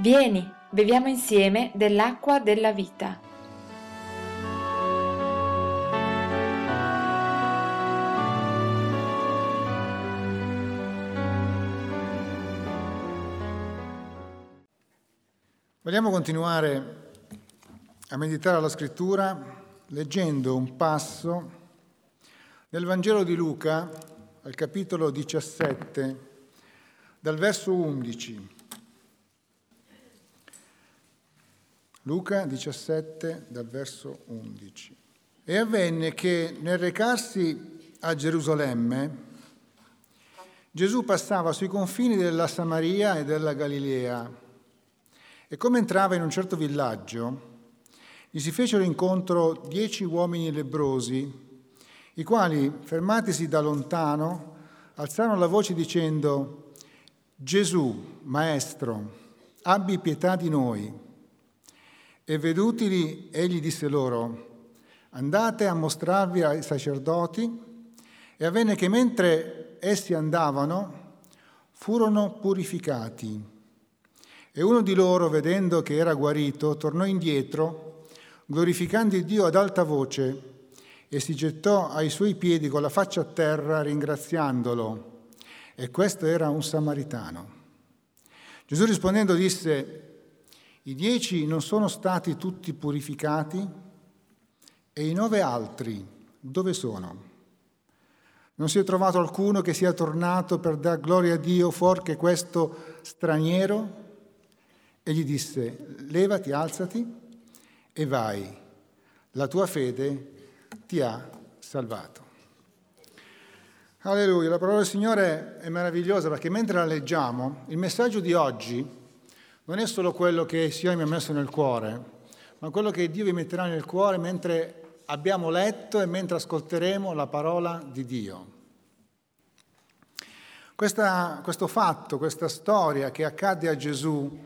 Vieni, beviamo insieme dell'acqua della vita. Vogliamo continuare a meditare la scrittura leggendo un passo nel Vangelo di Luca, al capitolo 17, dal verso 11. Luca 17 dal verso 11. E avvenne che nel recarsi a Gerusalemme Gesù passava sui confini della Samaria e della Galilea e come entrava in un certo villaggio gli si fecero incontro dieci uomini lebrosi, i quali, fermatisi da lontano, alzarono la voce dicendo Gesù, Maestro, abbi pietà di noi. E vedutili, egli disse loro, andate a mostrarvi ai sacerdoti. E avvenne che mentre essi andavano, furono purificati. E uno di loro, vedendo che era guarito, tornò indietro, glorificando il Dio ad alta voce, e si gettò ai suoi piedi con la faccia a terra, ringraziandolo. E questo era un samaritano. Gesù rispondendo disse, i dieci non sono stati tutti purificati e i nove altri dove sono? Non si è trovato alcuno che sia tornato per dar gloria a Dio fuor che questo straniero? E gli disse, levati, alzati e vai, la tua fede ti ha salvato. Alleluia, la parola del Signore è meravigliosa perché mentre la leggiamo, il messaggio di oggi non è solo quello che il Signore mi ha messo nel cuore, ma quello che Dio vi metterà nel cuore mentre abbiamo letto e mentre ascolteremo la parola di Dio. Questa, questo fatto, questa storia che accadde a Gesù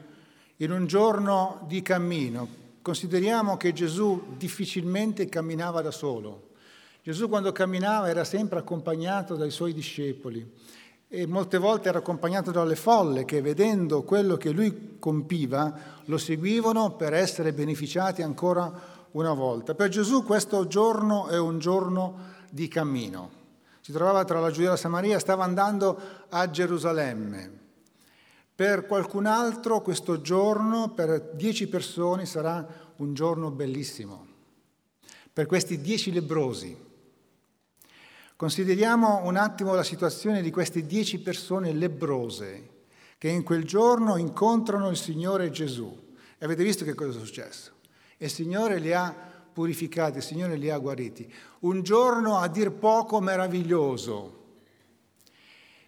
in un giorno di cammino, consideriamo che Gesù difficilmente camminava da solo. Gesù quando camminava era sempre accompagnato dai suoi discepoli e molte volte era accompagnato dalle folle che vedendo quello che lui compiva lo seguivano per essere beneficiati ancora una volta. Per Gesù questo giorno è un giorno di cammino. Si trovava tra la Giudea e la Samaria, stava andando a Gerusalemme. Per qualcun altro questo giorno, per dieci persone, sarà un giorno bellissimo. Per questi dieci lebrosi, Consideriamo un attimo la situazione di queste dieci persone lebrose che in quel giorno incontrano il Signore Gesù. E avete visto che cosa è successo? Il Signore li ha purificati, il Signore li ha guariti. Un giorno a dir poco meraviglioso.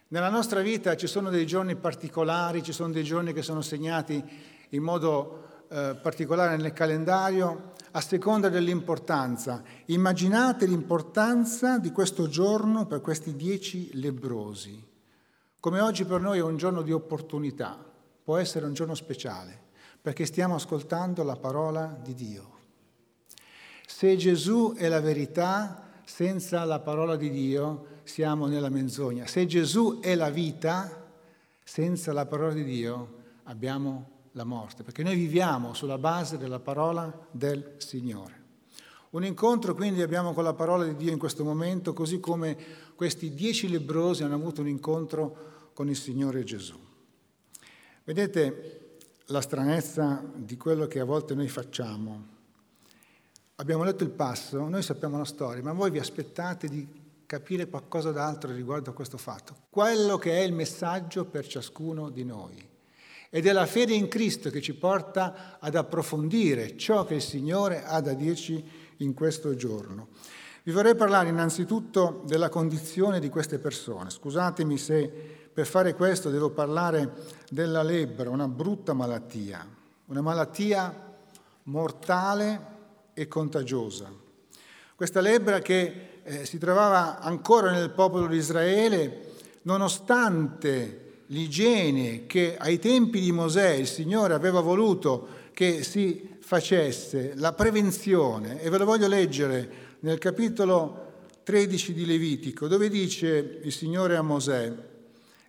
Nella nostra vita ci sono dei giorni particolari, ci sono dei giorni che sono segnati in modo eh, particolare nel calendario, a seconda dell'importanza. Immaginate l'importanza di questo giorno per questi dieci lebrosi. Come oggi per noi è un giorno di opportunità, può essere un giorno speciale, perché stiamo ascoltando la parola di Dio. Se Gesù è la verità, senza la parola di Dio siamo nella menzogna. Se Gesù è la vita, senza la parola di Dio abbiamo la morte, perché noi viviamo sulla base della parola del Signore. Un incontro quindi abbiamo con la parola di Dio in questo momento, così come questi dieci lebrosi hanno avuto un incontro con il Signore Gesù. Vedete la stranezza di quello che a volte noi facciamo. Abbiamo letto il passo, noi sappiamo la storia, ma voi vi aspettate di capire qualcosa d'altro riguardo a questo fatto. Quello che è il messaggio per ciascuno di noi. Ed è la fede in Cristo che ci porta ad approfondire ciò che il Signore ha da dirci in questo giorno. Vi vorrei parlare innanzitutto della condizione di queste persone. Scusatemi se per fare questo devo parlare della lebbra, una brutta malattia, una malattia mortale e contagiosa. Questa lebbra che eh, si trovava ancora nel popolo di Israele, nonostante l'igiene che ai tempi di Mosè il Signore aveva voluto che si facesse, la prevenzione, e ve lo voglio leggere nel capitolo 13 di Levitico, dove dice il Signore a Mosè,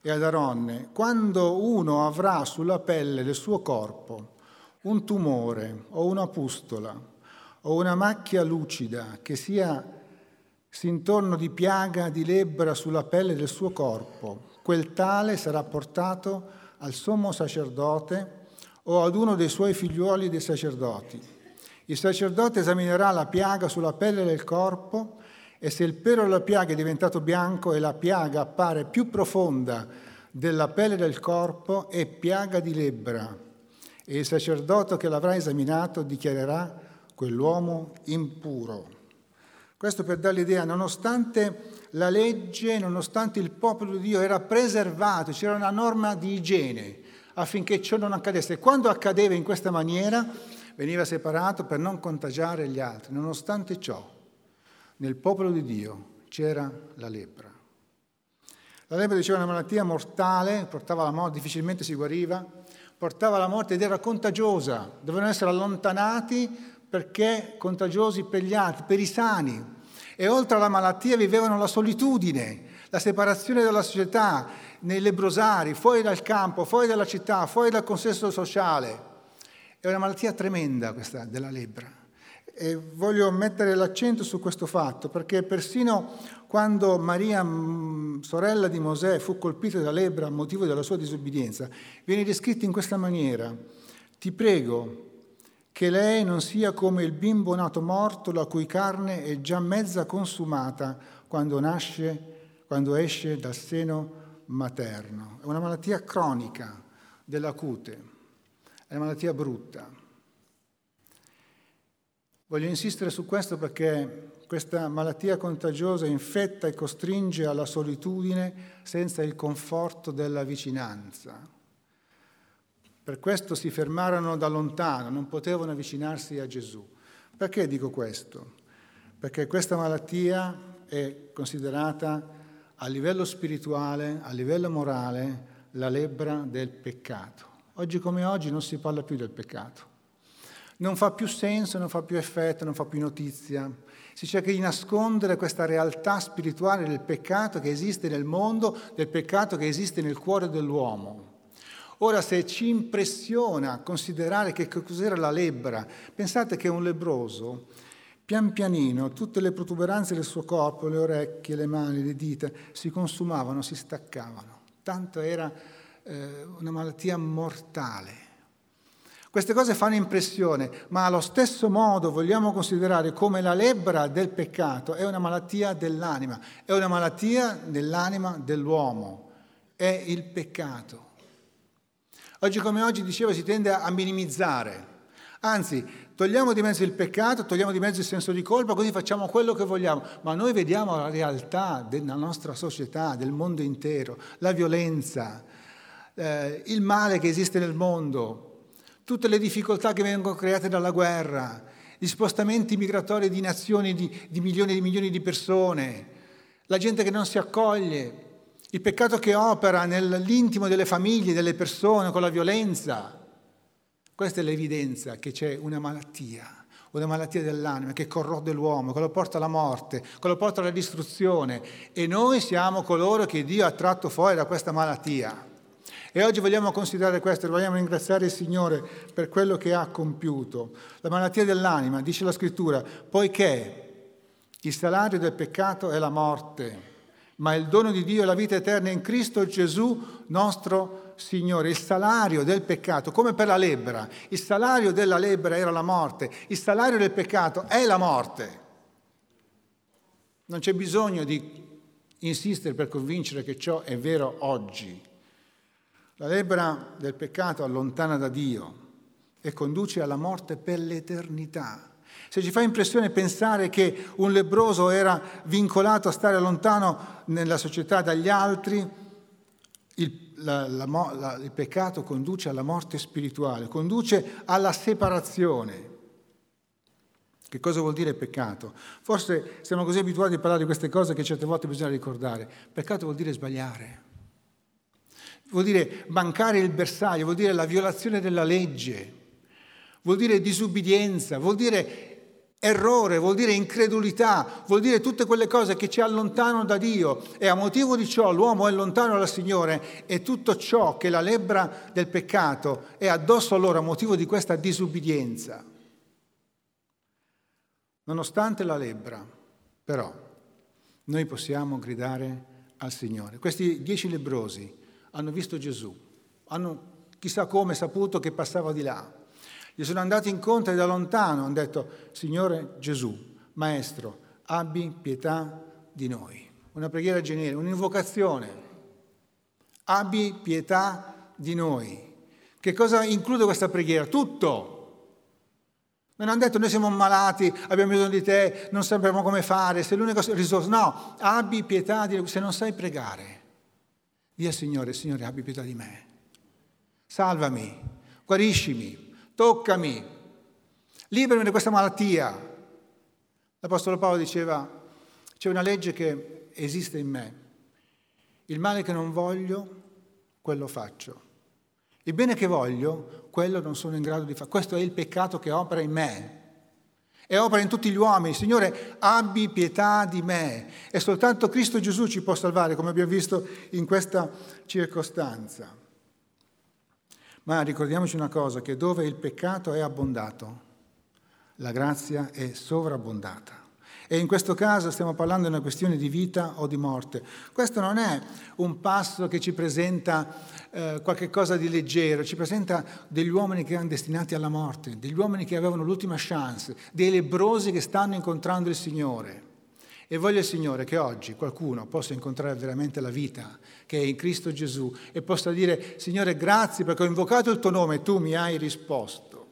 e ad Aronne, quando uno avrà sulla pelle del suo corpo un tumore o una pustola o una macchia lucida che sia s'intorno di piaga di lebbra sulla pelle del suo corpo, quel tale sarà portato al sommo sacerdote o ad uno dei suoi figliuoli dei sacerdoti. Il sacerdote esaminerà la piaga sulla pelle del corpo e se il pelo della piaga è diventato bianco e la piaga appare più profonda della pelle del corpo, è piaga di lebbra. E il sacerdote che l'avrà esaminato dichiarerà quell'uomo impuro. Questo per dare l'idea, nonostante la legge, nonostante il popolo di Dio era preservato, c'era una norma di igiene affinché ciò non accadesse. E quando accadeva in questa maniera, veniva separato per non contagiare gli altri. Nonostante ciò, nel popolo di Dio c'era la lebbra. La lebbra diceva una malattia mortale, portava alla morte, difficilmente si guariva, portava alla morte ed era contagiosa, dovevano essere allontanati perché contagiosi per gli altri, per i sani. E oltre alla malattia vivevano la solitudine, la separazione dalla società, nei lebrosari, fuori dal campo, fuori dalla città, fuori dal consesso sociale. È una malattia tremenda questa della lebbra. E voglio mettere l'accento su questo fatto perché persino quando Maria, mm, sorella di Mosè, fu colpita da lebbra a motivo della sua disobbedienza, viene descritta in questa maniera. Ti prego che lei non sia come il bimbo nato morto la cui carne è già mezza consumata quando nasce, quando esce dal seno materno. È una malattia cronica della cute, è una malattia brutta. Voglio insistere su questo perché questa malattia contagiosa infetta e costringe alla solitudine senza il conforto della vicinanza. Per questo si fermarono da lontano, non potevano avvicinarsi a Gesù. Perché dico questo? Perché questa malattia è considerata a livello spirituale, a livello morale, la lebbra del peccato. Oggi come oggi non si parla più del peccato non fa più senso, non fa più effetto, non fa più notizia. Si cerca di nascondere questa realtà spirituale del peccato che esiste nel mondo, del peccato che esiste nel cuore dell'uomo. Ora, se ci impressiona considerare che cos'era la lebbra, pensate che un lebroso, pian pianino, tutte le protuberanze del suo corpo, le orecchie, le mani, le dita, si consumavano, si staccavano. Tanto era eh, una malattia mortale. Queste cose fanno impressione, ma allo stesso modo vogliamo considerare come la lebbra del peccato è una malattia dell'anima, è una malattia dell'anima dell'uomo, è il peccato. Oggi come oggi, dicevo, si tende a minimizzare, anzi togliamo di mezzo il peccato, togliamo di mezzo il senso di colpa, così facciamo quello che vogliamo, ma noi vediamo la realtà della nostra società, del mondo intero, la violenza, eh, il male che esiste nel mondo, tutte le difficoltà che vengono create dalla guerra, gli spostamenti migratori di nazioni di, di milioni e di milioni di persone, la gente che non si accoglie, il peccato che opera nell'intimo delle famiglie, delle persone, con la violenza. Questa è l'evidenza che c'è una malattia, una malattia dell'anima che corrode l'uomo, che lo porta alla morte, che lo porta alla distruzione. E noi siamo coloro che Dio ha tratto fuori da questa malattia. E oggi vogliamo considerare questo, vogliamo ringraziare il Signore per quello che ha compiuto. La malattia dell'anima, dice la scrittura, poiché il salario del peccato è la morte, ma il dono di Dio è la vita eterna in Cristo Gesù nostro Signore. Il salario del peccato, come per la lebbra, il salario della lebbra era la morte, il salario del peccato è la morte. Non c'è bisogno di insistere per convincere che ciò è vero oggi. La lebbra del peccato allontana da Dio e conduce alla morte per l'eternità. Se ci fa impressione pensare che un lebroso era vincolato a stare lontano nella società dagli altri, il, la, la, la, il peccato conduce alla morte spirituale, conduce alla separazione. Che cosa vuol dire peccato? Forse siamo così abituati a parlare di queste cose che certe volte bisogna ricordare. Peccato vuol dire sbagliare vuol dire mancare il bersaglio, vuol dire la violazione della legge, vuol dire disubbidienza, vuol dire Errore vuol dire incredulità, vuol dire tutte quelle cose che ci allontanano da Dio e a motivo di ciò l'uomo è lontano dal Signore e tutto ciò che la lebbra del peccato è addosso a loro a motivo di questa disubbidienza. Nonostante la lebbra, però, noi possiamo gridare al Signore. Questi dieci lebrosi hanno visto Gesù, hanno chissà come saputo che passava di là. Gli sono andati incontro e da lontano hanno detto, Signore Gesù, Maestro, abbi pietà di noi. Una preghiera generica, un'invocazione. Abbi pietà di noi. Che cosa include questa preghiera? Tutto. Non hanno detto noi siamo malati, abbiamo bisogno di te, non sappiamo come fare, sei l'unica risorsa. No, abbi pietà di noi. Se non sai pregare, di al Signore, Signore, abbi pietà di me. Salvami, guariscimi, toccami, liberami da questa malattia. L'Apostolo Paolo diceva, c'è una legge che esiste in me. Il male che non voglio, quello faccio. Il bene che voglio, quello non sono in grado di fare. Questo è il peccato che opera in me. E opera in tutti gli uomini. Signore, abbi pietà di me. E soltanto Cristo Gesù ci può salvare, come abbiamo visto in questa circostanza. Ma ricordiamoci una cosa, che dove il peccato è abbondato, la grazia è sovrabbondata. E in questo caso stiamo parlando di una questione di vita o di morte. Questo non è un passo che ci presenta eh, qualche cosa di leggero, ci presenta degli uomini che erano destinati alla morte, degli uomini che avevano l'ultima chance, dei lebrosi che stanno incontrando il Signore. E voglio, Signore, che oggi qualcuno possa incontrare veramente la vita che è in Cristo Gesù e possa dire, Signore, grazie perché ho invocato il tuo nome e tu mi hai risposto.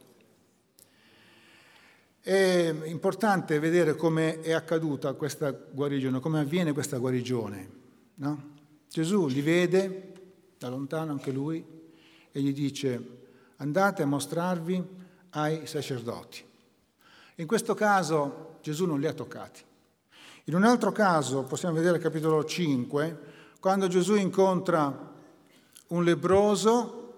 È importante vedere come è accaduta questa guarigione, come avviene questa guarigione. No? Gesù li vede da lontano anche lui e gli dice andate a mostrarvi ai sacerdoti. In questo caso Gesù non li ha toccati. In un altro caso, possiamo vedere il capitolo 5, quando Gesù incontra un lebroso,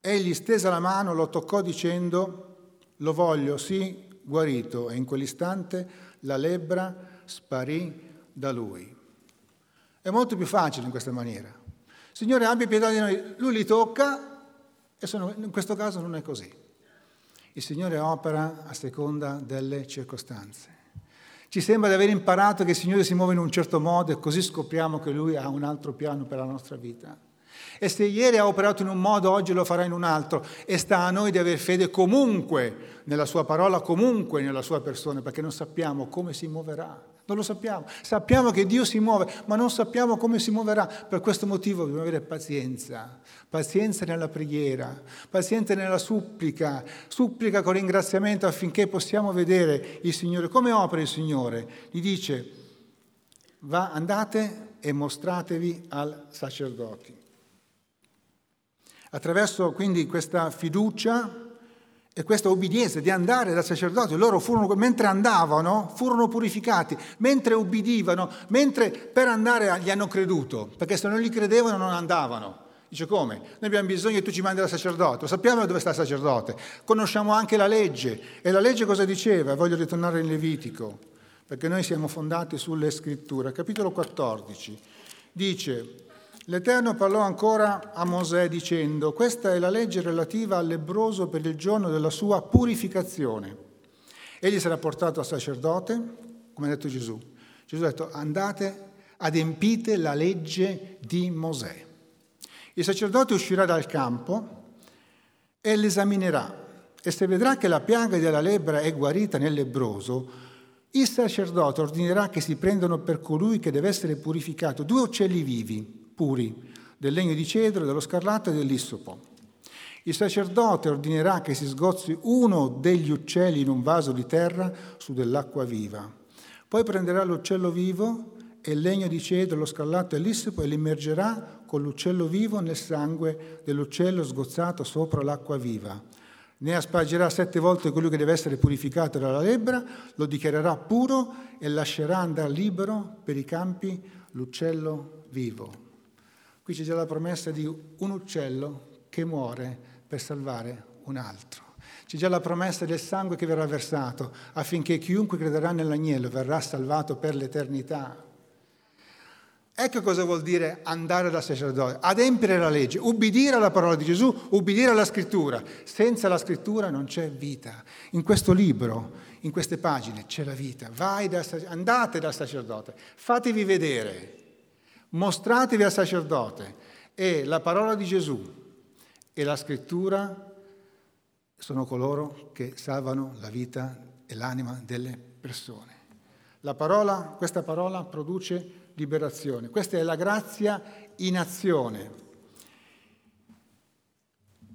egli stesa la mano, lo toccò dicendo, lo voglio, sì, guarito, e in quell'istante la lebbra sparì da lui. È molto più facile in questa maniera. Signore, abbi pietà di noi. Lui li tocca e sono, in questo caso non è così. Il Signore opera a seconda delle circostanze. Ci sembra di aver imparato che il Signore si muove in un certo modo e così scopriamo che Lui ha un altro piano per la nostra vita. E se ieri ha operato in un modo, oggi lo farà in un altro. E sta a noi di avere fede comunque nella Sua parola, comunque nella Sua persona, perché non sappiamo come si muoverà. Non lo sappiamo. Sappiamo che Dio si muove, ma non sappiamo come si muoverà. Per questo motivo dobbiamo avere pazienza. Pazienza nella preghiera, pazienza nella supplica, supplica con ringraziamento affinché possiamo vedere il Signore. Come opera il Signore? Gli dice, va, andate e mostratevi al sacerdoti. Attraverso quindi questa fiducia e questa obbedienza di andare dal sacerdote, loro furono, mentre andavano, furono purificati, mentre ubbidivano, mentre per andare gli hanno creduto, perché se non gli credevano non andavano. Dice come? Noi abbiamo bisogno che tu ci mandi dal sacerdote, sappiamo dove sta il sacerdote, conosciamo anche la legge. E la legge cosa diceva? Voglio ritornare in Levitico, perché noi siamo fondati sulle scritture. Capitolo 14 dice, L'Eterno parlò ancora a Mosè dicendo, questa è la legge relativa al lebroso per il giorno della sua purificazione. Egli sarà portato al sacerdote, come ha detto Gesù. Gesù ha detto, andate, adempite la legge di Mosè. Il sacerdote uscirà dal campo e l'esaminerà e se vedrà che la piaga della lebbra è guarita nel lebroso, il sacerdote ordinerà che si prendano per colui che deve essere purificato due uccelli vivi puri, del legno di cedro, dello scarlatto e dell'issopo. Il sacerdote ordinerà che si sgozzi uno degli uccelli in un vaso di terra su dell'acqua viva. Poi prenderà l'uccello vivo e il legno di cedro, lo scarlatto e l'issopo e li immergerà con l'uccello vivo nel sangue dell'uccello sgozzato sopra l'acqua viva. Ne aspargerà sette volte quello che deve essere purificato dalla lebbra, lo dichiarerà puro e lascerà andare libero per i campi l'uccello vivo. Qui c'è già la promessa di un uccello che muore per salvare un altro. C'è già la promessa del sangue che verrà versato affinché chiunque crederà nell'agnello verrà salvato per l'eternità. Ecco cosa vuol dire andare dal sacerdote, adempiere la legge, ubbidire alla parola di Gesù, ubbidire alla scrittura. Senza la scrittura non c'è vita. In questo libro, in queste pagine, c'è la vita. Da, andate dal sacerdote, fatevi vedere, mostratevi al sacerdote e la parola di Gesù e la scrittura sono coloro che salvano la vita e l'anima delle persone. La parola, questa parola produce liberazione. Questa è la grazia in azione.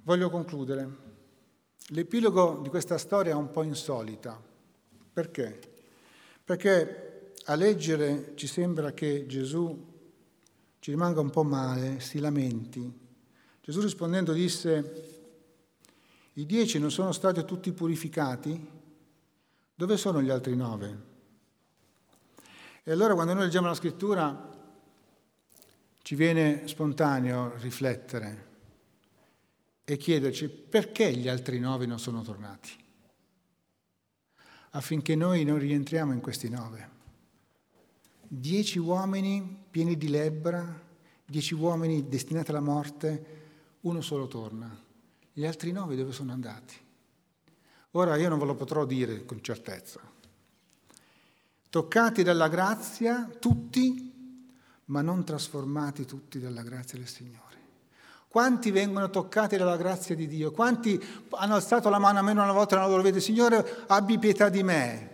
Voglio concludere. L'epilogo di questa storia è un po' insolita. Perché? Perché a leggere ci sembra che Gesù ci rimanga un po' male, si lamenti. Gesù rispondendo disse, i dieci non sono stati tutti purificati? Dove sono gli altri nove? E allora quando noi leggiamo la scrittura ci viene spontaneo riflettere e chiederci perché gli altri nove non sono tornati, affinché noi non rientriamo in questi nove. Dieci uomini pieni di lebbra, dieci uomini destinati alla morte, uno solo torna. Gli altri nove dove sono andati? Ora io non ve lo potrò dire con certezza, toccati dalla grazia tutti, ma non trasformati tutti dalla grazia del Signore. Quanti vengono toccati dalla grazia di Dio? Quanti hanno alzato la mano a meno una volta nella loro vita? Signore, abbi pietà di me.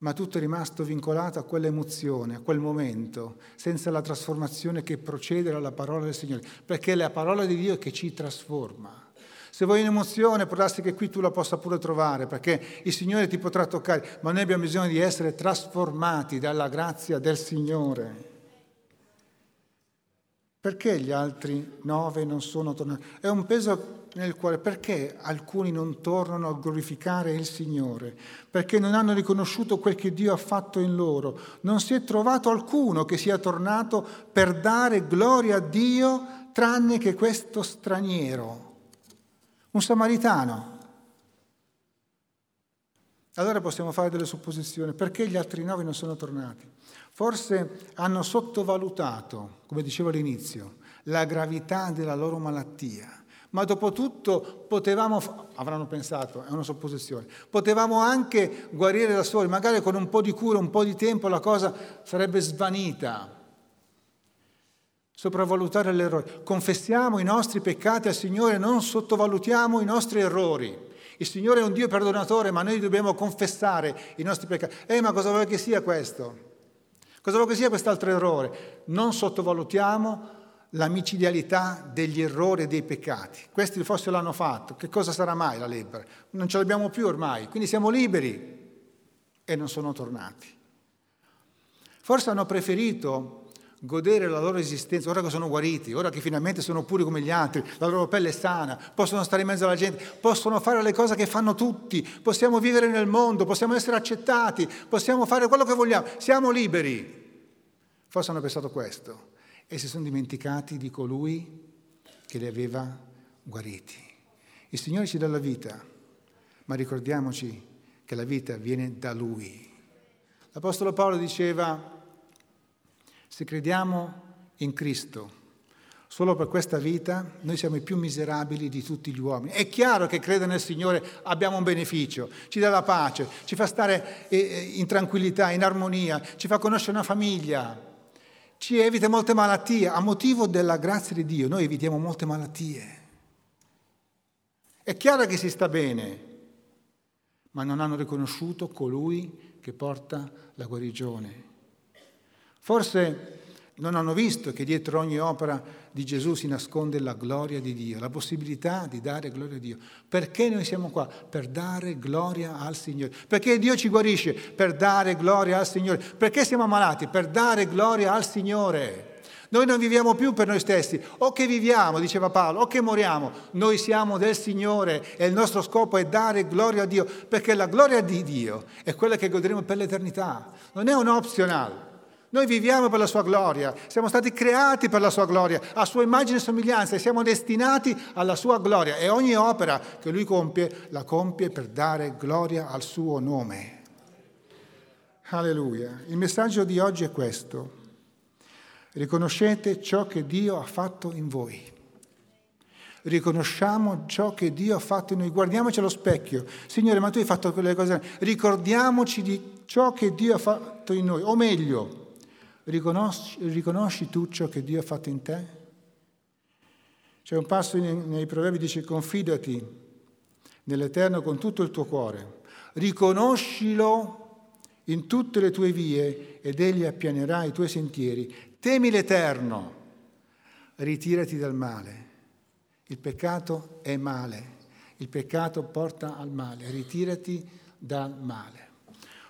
Ma tutto è rimasto vincolato a quell'emozione, a quel momento, senza la trasformazione che procede dalla parola del Signore, perché è la parola di Dio che ci trasforma. Se vuoi un'emozione, può darsi che qui tu la possa pure trovare, perché il Signore ti potrà toccare, ma noi abbiamo bisogno di essere trasformati dalla grazia del Signore. Perché gli altri nove non sono tornati? È un peso nel cuore. Perché alcuni non tornano a glorificare il Signore? Perché non hanno riconosciuto quel che Dio ha fatto in loro. Non si è trovato alcuno che sia tornato per dare gloria a Dio tranne che questo straniero un samaritano. Allora possiamo fare delle supposizioni. Perché gli altri nove non sono tornati? Forse hanno sottovalutato, come dicevo all'inizio, la gravità della loro malattia. Ma dopo tutto potevamo, avranno pensato, è una supposizione, potevamo anche guarire da soli, magari con un po' di cura, un po' di tempo la cosa sarebbe svanita sopravvalutare l'errore. Confessiamo i nostri peccati al Signore, non sottovalutiamo i nostri errori. Il Signore è un Dio perdonatore, ma noi dobbiamo confessare i nostri peccati. Eh, ma cosa vuole che sia questo? Cosa vuole che sia quest'altro errore? Non sottovalutiamo la micidialità degli errori e dei peccati. Questi forse l'hanno fatto. Che cosa sarà mai la lebbra? Non ce l'abbiamo più ormai, quindi siamo liberi e non sono tornati. Forse hanno preferito godere la loro esistenza, ora che sono guariti, ora che finalmente sono puri come gli altri, la loro pelle è sana, possono stare in mezzo alla gente, possono fare le cose che fanno tutti, possiamo vivere nel mondo, possiamo essere accettati, possiamo fare quello che vogliamo, siamo liberi. Forse hanno pensato questo e si sono dimenticati di colui che li aveva guariti. Il Signore ci dà la vita, ma ricordiamoci che la vita viene da Lui. L'Apostolo Paolo diceva, se crediamo in Cristo, solo per questa vita, noi siamo i più miserabili di tutti gli uomini. È chiaro che credere nel Signore abbiamo un beneficio, ci dà la pace, ci fa stare eh, eh, in tranquillità, in armonia, ci fa conoscere una famiglia, ci evita molte malattie. A motivo della grazia di Dio noi evitiamo molte malattie. È chiaro che si sta bene, ma non hanno riconosciuto colui che porta la guarigione. Forse non hanno visto che dietro ogni opera di Gesù si nasconde la gloria di Dio, la possibilità di dare gloria a Dio. Perché noi siamo qua? Per dare gloria al Signore. Perché Dio ci guarisce? Per dare gloria al Signore. Perché siamo ammalati? Per dare gloria al Signore. Noi non viviamo più per noi stessi, o che viviamo, diceva Paolo, o che moriamo, noi siamo del Signore e il nostro scopo è dare gloria a Dio, perché la gloria di Dio è quella che godremo per l'eternità, non è un optional. Noi viviamo per la sua gloria, siamo stati creati per la sua gloria, a sua immagine e somiglianza e siamo destinati alla sua gloria e ogni opera che lui compie la compie per dare gloria al suo nome. Alleluia. Il messaggio di oggi è questo. Riconoscete ciò che Dio ha fatto in voi. Riconosciamo ciò che Dio ha fatto in noi. Guardiamoci allo specchio. Signore, ma tu hai fatto quelle cose. Ricordiamoci di ciò che Dio ha fatto in noi. O meglio, riconosci, riconosci tu ciò che Dio ha fatto in te? C'è un passo nei, nei proverbi che dice confidati nell'Eterno con tutto il tuo cuore. Riconoscilo in tutte le tue vie ed egli appianerà i tuoi sentieri. Temi l'Eterno, ritirati dal male. Il peccato è male, il peccato porta al male, ritirati dal male.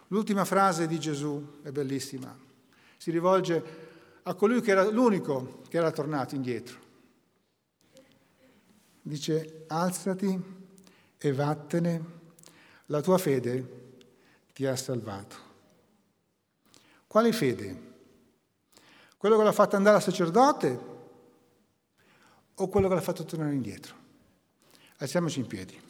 L'ultima frase di Gesù è bellissima, si rivolge a colui che era l'unico che era tornato indietro. Dice, alzati e vattene, la tua fede ti ha salvato. Quale fede? Quello che l'ha fatto andare al sacerdote o quello che l'ha fatto tornare indietro? Alziamoci in piedi.